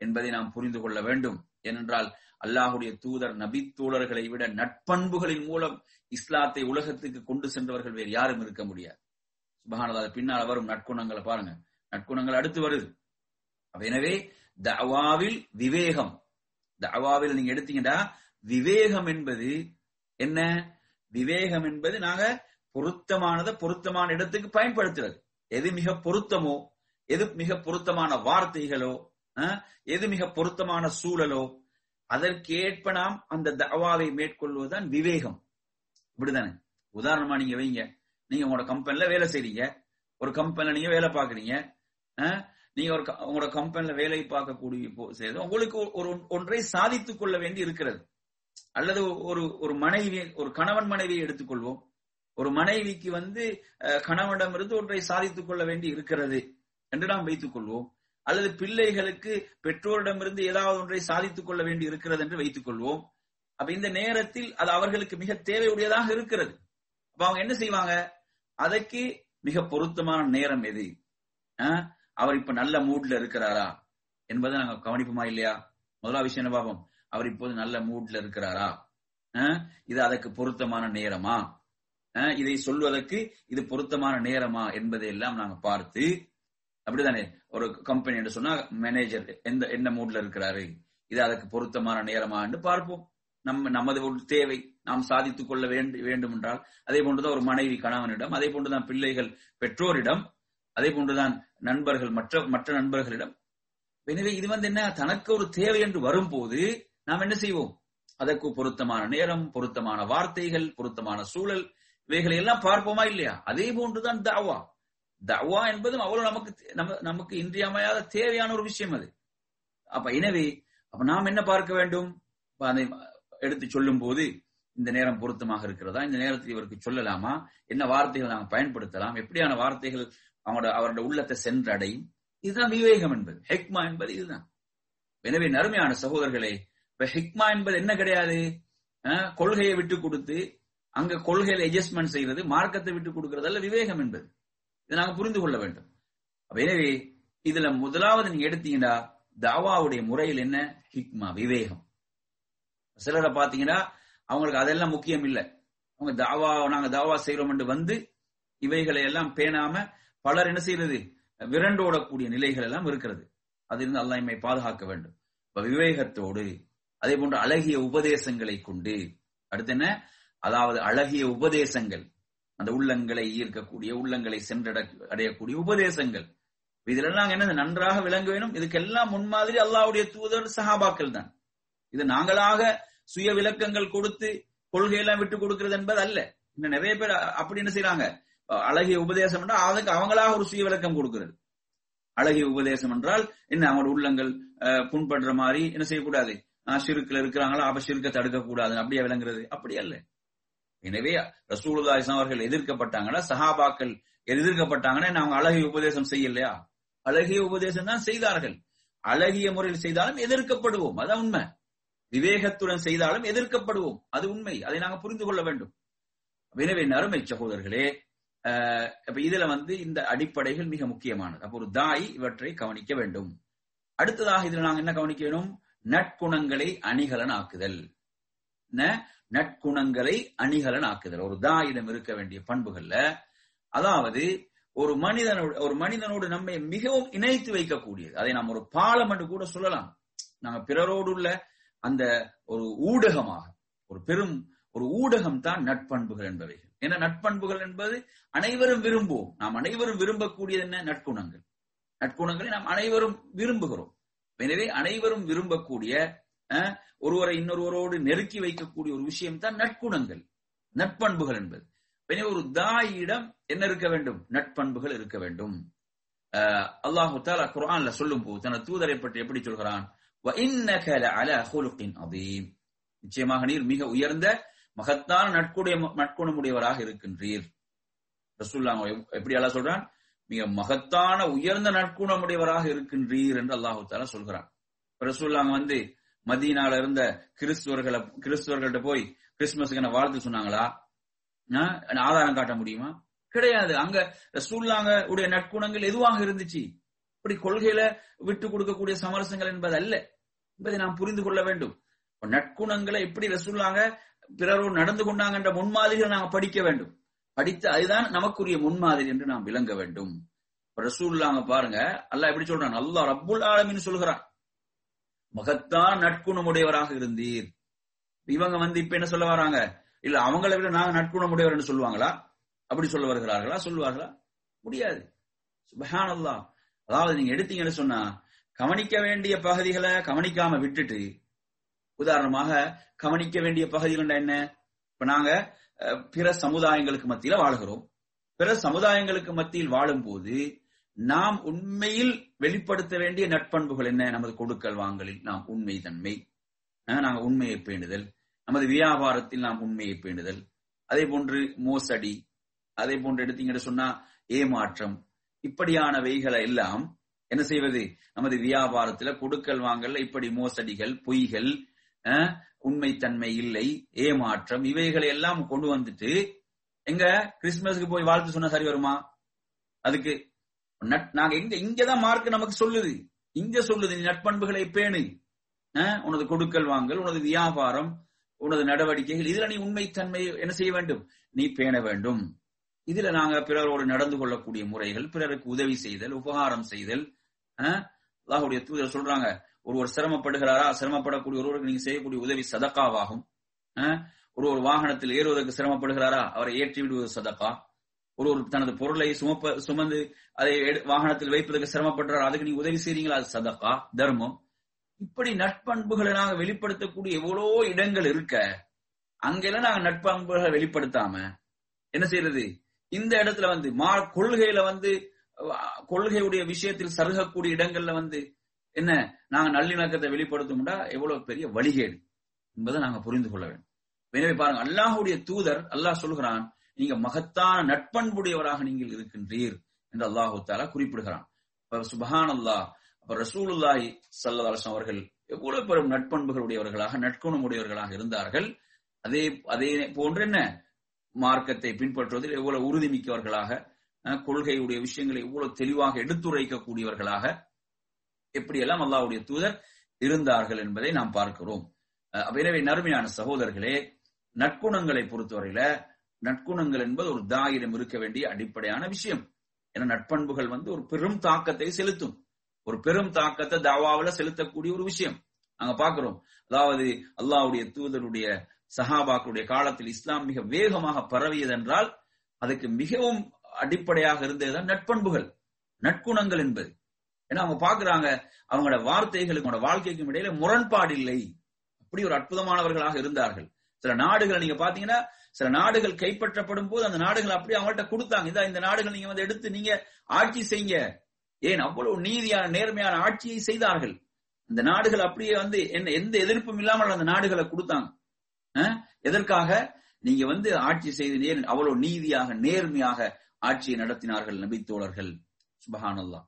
என்பதை நாம் புரிந்து கொள்ள வேண்டும். ஏனென்றால் அல்லாஹுடைய தூதர் நபி தோழர்களை விட நட்பண்புகளின் மூலம் இஸ்லாத்தை உலகத்துக்கு கொண்டு சென்றவர்கள் வேறு யாரும் இருக்க முடியாது. சுபகானதா பின்னால் வரும் நற்குணங்களை பாருங்க. நற்குணங்கள் அடுத்து வருது. எனவே தவாவில் விவேகம். தவாவில் நீங்க எடுத்தீங்கன்னா விவேகம் என்பது என்ன? விவேகம் என்பது நாங்க பொருத்தமானதை பொருத்தமான இடத்துக்கு பயன்படுத்துறது. எது மிக பொருத்தமோ எது மிக பொருத்தமான வார்த்தைகளோ எது மிக பொருத்தமான சூழலோ அதற்கேற்ப நாம் அந்த தவாவை மேற்கொள்வதுதான் விவேகம். இப்படிதானே? உதாரணமா நீங்க வைங்க. நீங்க உங்களோட கம்பெனில வேலை செய்றீங்க. ஒரு கம்பெனில நீங்க வேலை பாக்குறீங்க நீங்க ஒரு உங்களோட கம்பெனில வேலை பார்க்கக்கூடிய செய்து உங்களுக்கு ஒரு ஒன்றை சாதித்துக் கொள்ள வேண்டி இருக்கிறது. அல்லது ஒரு ஒரு மனைவி ஒரு கணவன் மனைவியை எடுத்துக்கொள்வோம். ஒரு மனைவிக்கு வந்து கணவனிடமிருந்து ஒன்றை சாதித்துக் கொள்ள வேண்டி இருக்கிறது என்று நாம் வைத்துக் கொள்வோம். அல்லது பிள்ளைகளுக்கு பெற்றோரிடமிருந்து ஏதாவது ஒன்றை சாதித்துக் கொள்ள வேண்டி இருக்கிறது என்று வைத்துக் கொள்வோம். அப்ப இந்த நேரத்தில் அது அவர்களுக்கு மிக தேவையுடையதாக இருக்கிறது. அப்ப அவங்க என்ன செய்வாங்க? அதற்கு மிக பொருத்தமான நேரம் எது? அவர் இப்ப நல்ல மூட்ல இருக்கிறாரா? என்பதை நாங்க கவனிப்போமா இல்லையா? முதலா விஷயம் என்ன பாப்போம் அவர் இப்போது நல்ல மூட்ல இருக்கிறாரா? இது அதற்கு பொருத்தமான நேரமா? இதை சொல்வதற்கு இது பொருத்தமான நேரமா என்பதை எல்லாம் நாங்க பார்த்து அப்படிதானே? ஒரு கம்பெனி என்று சொன்னா மேனேஜர் எந்த என்ன மூட்ல இருக்கிறாரு? இது அதற்கு பொருத்தமான நேரமா என்று பார்ப்போம். நம்ம நமது ஒரு தேவை. நாம் சாதித்துக் கொள்ள வேண்டும் என்றால் அதே போன்றுதான் ஒரு மனைவி கணவனிடம் அதே போன்றுதான் பிள்ளைகள் பெற்றோரிடம் அதே போன்றுதான் நண்பர்கள் மற்ற மற்ற நண்பர்களிடம். எனவே இது வந்து என்ன? தனக்கு ஒரு தேவை என்று வரும்போது நாம் என்ன செய்வோம்? அதற்கு பொருத்தமான நேரம் பொருத்தமான வார்த்தைகள் பொருத்தமான சூழல் இவைகளை எல்லாம் பார்ப்போமா இல்லையா? அதே போன்றுதான் தாவா. தவா என்பதும் அவ்வளவு நமக்கு நமக்கு இன்றியமையாத தேவையான ஒரு விஷயம் அது. அப்ப எனவே அப்ப நாம் என்ன பார்க்க வேண்டும்? அதை எடுத்து சொல்லும் போது இந்த நேரம் பொருத்தமாக இருக்கிறதா? இந்த நேரத்தில் இவருக்கு சொல்லலாமா? என்ன வார்த்தைகள் நாங்கள் பயன்படுத்தலாம்? எப்படியான வார்த்தைகள் அவங்களோட அவரோட உள்ளத்தை சென்றடையும்? இதுதான் விவேகம் என்பது. ஹெக்மா என்பது இதுதான். எனவே நறுமையான சகோதரர்களே இப்ப ஹிக்மா என்பது என்ன கிடையாது? கொள்கையை விட்டு கொடுத்து அங்க கொள்கையில அட்ஜஸ்ட்மெண்ட் செய்யறது மார்க்கத்தை விட்டு கொடுக்கிறது அல்ல விவேகம் என்பது. இதை நாங்க புரிந்து கொள்ள வேண்டும். எனவே இதுல முதலாவது நீங்க எடுத்தீங்கன்னா தாவாவுடைய முறையில் என்ன? ஹிக்மா விவேகம். சிலரை பாத்தீங்கன்னா அவங்களுக்கு அதெல்லாம் முக்கியம் இல்லை. அவங்க தாவா நாங்க தாவா செய்யறோம் வந்து இவைகளை எல்லாம் பேணாம பலர் என்ன செய்யறது விரண்டோடக்கூடிய நிலைகள் எல்லாம் இருக்கிறது. அதிலிருந்து அல்லாய்மை பாதுகாக்க வேண்டும். விவேகத்தோடு அதே போன்று அழகிய உபதேசங்களை கொண்டு அடுத்து என்ன? அதாவது அழகிய உபதேசங்கள். அந்த உள்ளங்களை ஈர்க்கக்கூடிய உள்ளங்களை சென்றட அடையக்கூடிய உபதேசங்கள். இதுல நாங்க என்ன நன்றாக விளங்க வேணும். இதுக்கெல்லாம் முன்மாதிரி அல்லாவுடைய தூதர் சஹாபாக்கள் தான். இது நாங்களாக சுய விளக்கங்கள் கொடுத்து கொள்கையெல்லாம் விட்டு கொடுக்கிறது என்பது அல்ல. இன்னும் நிறைய பேர் அப்படி என்ன செய்யறாங்க அழகிய உபதேசம் என்றால் அதுக்கு அவங்களாக ஒரு சுய விளக்கம் கொடுக்கிறது. அழகிய உபதேசம் என்றால் என்ன அவங்களோட உள்ளங்கள் அஹ், புண்படுற மாதிரி என்ன செய்யக்கூடாது? ஷிருக்குல இருக்கிறாங்களா? அப்ப சிறுக்க தடுக்க கூடாது அப்படியே விளங்குறது? அப்படி அல்ல. எனவே ரசூலுல்லா இஸ்லாம் அவர்கள் எதிர்க்கப்பட்டாங்கன்னா சஹாபாக்கள் எதிர்க்கப்பட்டாங்கன்னா என்ன அவங்க அழகிய உபதேசம் செய்யலையா? அழகிய உபதேசம் தான் செய்தார்கள். அழகிய முறையில் செய்தாலும் எதிர்க்கப்படுவோம். அதான் உண்மை. விவேகத்துடன் செய்தாலும் எதிர்க்கப்படுவோம். அது உண்மை. அதை நாங்க புரிந்து கொள்ள வேண்டும். எனவே நறுமை சகோதரர்களே இப்ப இதுல வந்து இந்த அடிப்படைகள் மிக முக்கியமானது. அப்போ ஒரு தாய் இவற்றை கவனிக்க வேண்டும். அடுத்ததாக இதுல நாங்க என்ன கவனிக்க வேண்டும் நற்குணங்களை அணிகலன் ஆக்குதல் நற்குணங்களை அணிகலன் ஆக்குதல் ஒரு தாயிடம் இருக்க வேண்டிய பண்புகள்ல அதாவது ஒரு மனிதனோடு ஒரு மனிதனோடு நம்மை மிகவும் இணைத்து வைக்கக்கூடியது. அதை நாம் ஒரு பாலம் என்று கூட சொல்லலாம். நாங்க பிறரோடு உள்ள அந்த ஒரு ஊடகமாக ஒரு பெரும் ஒரு ஊடகம் தான் நட்பண்புகள் என்பவை ஏன்னா நட்பண்புகள் என்பது? அனைவரும் விரும்புவோம். நாம் அனைவரும் விரும்பக்கூடியது என்ன? நற்குணங்கள். நற்குணங்களை நாம் அனைவரும் விரும்புகிறோம். எனவே அனைவரும் விரும்பக்கூடிய ஒருவரை இன்னொருவரோடு நெருக்கி வைக்கக்கூடிய ஒரு விஷயம் தான் நட்புணங்கள். நட்பண்புகள் என்பது. எனவே ஒரு தாயிடம் என்ன இருக்க வேண்டும்? நட்பண்புகள் இருக்க வேண்டும். அல்லாஹு தாலா குரான்ல சொல்லும் போது தன தூதரை பற்றி எப்படி சொல்கிறான்? நிச்சயமாக நீர் மிக உயர்ந்த மகத்தான நட்புடைய நட்குணமுடையவராக இருக்கின்றீர். ரசூல்லா எப்படி அல்லா சொல்றான்? மிக மகத்தான உயர்ந்த நற்குணமுடையவராக இருக்கின்றீர் என்று அல்லாஹு தாலா சொல்கிறான். ரசூல்லாங்க வந்து மதியனால இருந்த கிறிஸ்துவர்களை கிறிஸ்துவர்கள்ட்ட போய் கிறிஸ்துமஸுக்கு வாழ்த்து சொன்னாங்களா? ஆதாரம் காட்ட முடியுமா? கிடையாது. அங்க ரசூல்லாங்க உடைய நற்குணங்கள் எதுவாக இருந்துச்சு? இப்படி கொள்கையில விட்டு கொடுக்கக்கூடிய சமரசங்கள் என்பது அல்ல. என்பதை நாம் புரிந்து கொள்ள வேண்டும். இப்ப நற்குணங்களை எப்படி ரசூல்லாங்க பிறரோடு நடந்து கொண்டாங்க என்ற முன்மாதிரிகளை நாங்க படிக்க வேண்டும். படித்து அதுதான் நமக்குரிய முன்மாதிரி என்று நாம் விளங்க வேண்டும். ரசூல்லாங்க பாருங்க அல்லாஹ் எப்படி சொல்றான்? அல்லாஹ் ரப்புல் ஆலமின்னு சொல்கிறான் மகத்தான் நற்குணமுடையவராக இருந்தீர். இவங்க வந்து இப்ப என்ன சொல்ல வராங்க? இல்ல அவங்களை விட நாங்க நற்குணமுடையவர் சொல்லுவாங்களா? அப்படி சொல்ல வருகிறார்களா? சொல்லுவார்களா? முடியாது. சுபஹானல்லா அதாவது நீங்க எடுத்தீங்கன்னு சொன்னா கவனிக்க வேண்டிய பகுதிகளை கவனிக்காம விட்டுட்டு உதாரணமாக கவனிக்க வேண்டிய பகுதிகள் என்ன? இப்ப நாங்க அஹ், பிற சமுதாயங்களுக்கு மத்தியில வாழுகிறோம். பிற சமுதாயங்களுக்கு மத்தியில் வாழும் போது நாம் உண்மையில் வெளிப்படுத்த வேண்டிய நட்பண்புகள் என்ன? நமது கொடுக்கல் வாங்கலில் நாம் உண்மை தன்மை. நாங்க உண்மையை பேணுதல். நமது வியாபாரத்தில் நாம் உண்மையை பேணுதல். அதே போன்று மோசடி. அதே போன்று எடுத்தீங்கன்னு சொன்னா ஏமாற்றம். இப்படியானவைகளை எல்லாம் என்ன செய்வது? நமது வியாபாரத்துல கொடுக்கல் வாங்கல இப்படி மோசடிகள் பொய்கள் உண்மைத்தன்மை இல்லை ஏமாற்றம் இவைகளை எல்லாம் கொண்டு வந்துட்டு எங்க கிறிஸ்துமஸ்க்கு போய் வாழ்த்து சொன்னா சரி வருமா? அதுக்கு நாங்க எங்க இங்கதான் மார்க் நமக்கு சொல்லுது. இங்க சொல்லுது நீ நட்பண்புகளை பேணு. உனது கொடுக்கல் வாங்கல் உனது வியாபாரம் உனது நடவடிக்கைகள் இதுல நீ உண்மைத்தன்மை என்ன செய்ய வேண்டும்? நீ பேண வேண்டும். இதுல நாங்க பிறரோடு நடந்து கொள்ளக்கூடிய முறைகள் பிறருக்கு உதவி செய்தல் உபகாரம் செய்தல் அல்லாஹுடைய தூதர் சொல்றாங்க ஒருவர் சிரமப்படுகிறாரா? சிரமப்படக்கூடிய ஒருவருக்கு நீங்க செய்யக்கூடிய உதவி சதக்காவாகும். ஒரு ஒரு வாகனத்தில் ஏறுவதற்கு சிரமப்படுகிறாரா? அவரை ஏற்றி விடுவது சதக்கா. ஒருவர் தனது பொருளை சுமப்ப சுமந்து அதை எடு- வாகனத்தில் வைப்பதற்கு சிரமப்படுறார் அதுக்கு நீ உதவி செய்றீங்களா? அது சதக்கா தர்மம். இப்படி நட்பண்புகளை நாங்க வெளிப்படுத்தக்கூடிய எவ்வளோ இடங்கள் இருக்க அங்கெல்லாம் நாங்க நட்பண்புகளை வெளிப்படுத்தாம என்ன செய்யறது இந்த இடத்துல வந்து மா கொள்கையில வந்து கொள்கையுடைய விஷயத்தில் சருகக்கூடிய இடங்கள்ல வந்து என்ன நாங்க நல்லிணக்கத்தை வெளிப்படுத்தோம்னா எவ்வளவு பெரிய வழிகேடு என்பதை நாங்க புரிந்து கொள்ள வேண்டும். எனவே பாருங்க அல்லாஹுடைய தூதர் அல்லாஹ் சொல்கிறான் நீங்க மகத்தான நட்பண்புடையவராக நீங்கள் இருக்கின்றீர் என்று அல்லாஹு தாலா குறிப்பிடுகிறான். சுபஹான் அல்லாஹ் அப்ப ரசூலுல்லாஹி ஸல்லல்லாஹு அவர்கள் எவ்வளவு பெரும் நட்பண்புகளுடையவர்களாக நட்குணமுடையவர்களாக இருந்தார்கள். அதே அதே போன்று என்ன? மார்க்கத்தை பின்பற்றுவதில் எவ்வளவு உறுதிமிக்கவர்களாக அஹ், கொள்கையுடைய விஷயங்களை எவ்வளவு தெளிவாக எடுத்துரைக்கக்கூடியவர்களாக எப்படியெல்லாம் அல்லாஹ்வுடைய தூதர் இருந்தார்கள் என்பதை நாம் பார்க்கிறோம். அஹ், எனவே நறுமையான சகோதரர்களே நற்குணங்களை பொறுத்தவரையில நற்குணங்கள் என்பது ஒரு தாயிடம் இருக்க வேண்டிய அடிப்படையான விஷயம். ஏன்னா நட்பண்புகள் வந்து ஒரு பெரும் தாக்கத்தை செலுத்தும். ஒரு பெரும் தாக்கத்தை தாவாவில செலுத்தக்கூடிய ஒரு விஷயம். நாங்க பாக்குறோம் அதாவது அல்லாஹ்வுடைய தூதருடைய சஹாபாக்களுடைய காலத்தில் இஸ்லாம் மிக வேகமாக பரவியதென்றால் அதுக்கு மிகவும் அடிப்படையாக இருந்ததுதான் நட்பண்புகள் நற்குணங்கள் என்பது. ஏன்னா அவங்க பாக்குறாங்க அவங்களோட வார்த்தைகளுக்கு அவங்களோட வாழ்க்கைக்கும் இடையில முரண்பாடு இல்லை அப்படி ஒரு அற்புதமானவர்களாக இருந்தார்கள். சில நாடுகளை நீங்க பாத்தீங்கன்னா சில நாடுகள் கைப்பற்றப்படும் போது அந்த நாடுகள் அப்படியே அவங்கள்ட்ட கொடுத்தாங்க. இதா இந்த நாடுகள் நீங்க வந்து எடுத்து நீங்க ஆட்சி செய்யுங்க. ஏன் அவ்வளவு நீதியான நேர்மையான ஆட்சியை செய்தார்கள். அந்த நாடுகள் அப்படியே வந்து என்ன எந்த எதிர்ப்பும் இல்லாமல் அந்த நாடுகளை கொடுத்தாங்க. எதற்காக? நீங்க வந்து ஆட்சி செய்து நேர் அவ்வளவு நீதியாக நேர்மையாக ஆட்சியை நடத்தினார்கள் நபித்தோழர்கள் சுபஹானல்லா.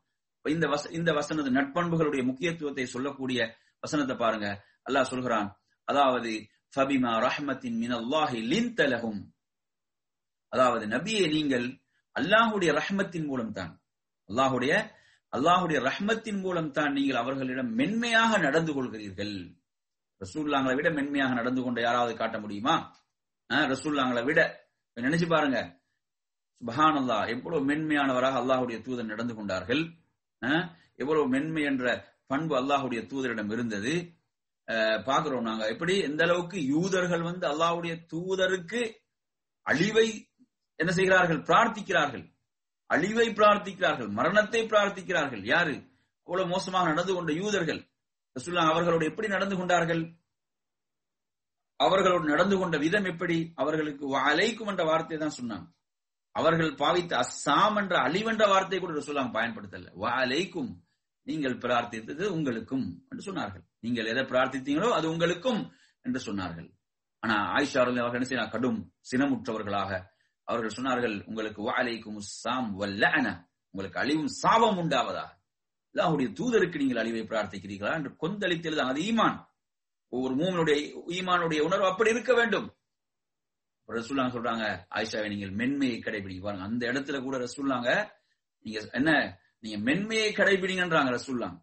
இந்த வச இந்த வசனது நட்பண்புகளுடைய முக்கியத்துவத்தை சொல்லக்கூடிய வசனத்தை பாருங்க. அல்லாஹ் சொல்கிறான் அதாவது ஃபபிமா ரஹ்மத்தின் மினல்லாஹி லின்த அதாவது நபியை நீங்கள் அல்லாஹுடைய ரஹ்மத்தின் மூலம் தான் அல்லாஹுடைய அல்லாஹுடைய ரஹ்மத்தின் மூலம் தான் நீங்கள் அவர்களிடம் மென்மையாக நடந்து கொள்கிறீர்கள். ரசூல்லாங்களை விட மென்மையாக நடந்து கொண்ட யாராவது காட்ட முடியுமா? ரசூல்லாங்களை விட. நினைச்சு பாருங்க. சுபஹானல்லா எவ்வளவு மென்மையானவராக அல்லாஹுடைய தூதர் நடந்து கொண்டார்கள். எவ்வளவு மென்மை என்ற பண்பு அல்லாஹுடைய தூதரிடம் இருந்தது. பாக்குறோம் நாங்க. எப்படி? எந்த அளவுக்கு யூதர்கள் வந்து அல்லாவுடைய தூதருக்கு அழிவை என்ன செய்கிறார்கள்? பிரார்த்திக்கிறார்கள். அழிவை பிரார்த்திக்கிறார்கள். மரணத்தை பிரார்த்திக்கிறார்கள். யாரு? அவ்வளவு மோசமாக நடந்து கொண்ட யூதர்கள். ரசூலுல்லாஹ் அவர்களோடு எப்படி நடந்து கொண்டார்கள்? அவர்களோடு நடந்து கொண்ட விதம் எப்படி? அவர்களுக்கு அலைக்கும் என்ற வார்த்தை தான் சொன்னாங்க. அவர்கள் பாவித்த அஸ்ஸாம் என்ற அழிவென்ற வார்த்தை கூட ரசூலுல்லாஹ் பயன்படுத்தல. அலைக்கும் நீங்கள் பிரார்த்தித்தது உங்களுக்கும் என்று சொன்னார்கள். நீங்கள் எதை பிரார்த்தித்தீங்களோ அது உங்களுக்கும் என்று சொன்னார்கள். ஆனா ஆயிஷா அவர்கள் என்ன செய்யலாம் கடும் சினமுற்றவர்களாக அவர்கள் சொன்னார்கள் உங்களுக்கு வாலைக்கும் சாம் வல்ல உங்களுக்கு அழிவும் சாபம் உண்டாவதாக. அவருடைய தூதருக்கு நீங்கள் அழிவை பிரார்த்திக்கிறீர்களா என்று கொந்தளித்தெழுதான் அது ஈமான். ஒவ்வொரு மூமனுடைய ஈமானுடைய உணர்வு அப்படி இருக்க வேண்டும். ரசூல்லாங்க சொல்றாங்க ஆயிஷாவை நீங்கள் மென்மையை கடைபிடிக்க பாருங்க அந்த இடத்துல கூட ரசூல்லாங்க நீங்க என்ன நீங்க மென்மையை கடைபிடிங்கன்றாங்க ரசூல்லாங்க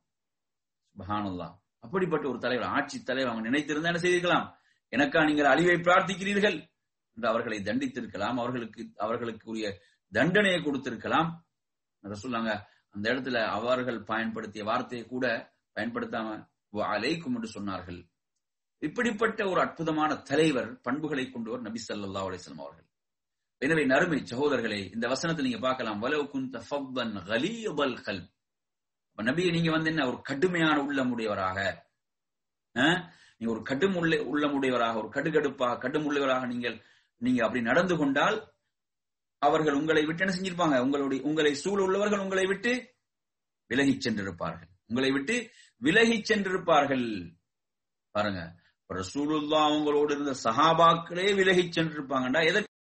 சுபஹானல்லாஹ். அப்படிப்பட்ட ஒரு தலைவர் ஆட்சி தலைவர் அவங்க நினைத்திருந்தா என்ன செய்திருக்கலாம்? எனக்கா நீங்கள் அழிவை பிரார்த்திக்கிறீர்கள்? என்று அவர்களை தண்டித்திருக்கலாம். அவர்களுக்கு அவர்களுக்கு உரிய தண்டனையை கொடுத்திருக்கலாம். ரசூல்லாங்க அந்த இடத்துல அவர்கள் பயன்படுத்திய வார்த்தையை கூட பயன்படுத்தாம அலைக்கும் என்று சொன்னார்கள். இப்படிப்பட்ட ஒரு அற்புதமான தலைவர் பண்புகளை கொண்டவர் நபி சல்லா அலிஸ்லாம் அவர்கள். எனவே நறுமை சகோதரர்களே இந்த வசனத்தை நீங்க பார்க்கலாம். வலவு குந்த ஃபவ்வன் கலீபல் கல்ப் நபியை நீங்க வந்து என்ன ஒரு கடுமையான உள்ளமுடையவராக நீங்க ஒரு கடும் உள்ள உள்ளமுடையவராக ஒரு கடுகடுப்பாக கடும் உள்ளவராக நீங்கள் நீங்க அப்படி நடந்து கொண்டால் அவர்கள் உங்களை விட்டு என்ன செஞ்சிருப்பாங்க? உங்களுடைய உங்களை சூழ உள்ளவர்கள் உங்களை விட்டு விலகி சென்றிருப்பார்கள். உங்களை விட்டு விலகி சென்றிருப்பார்கள். பாருங்க. ரசூலுல்லாஹ் அவங்களோடு இருந்த சஹாபாக்களே விலகி சென்றிருப்பாங்கடா. எதற்கு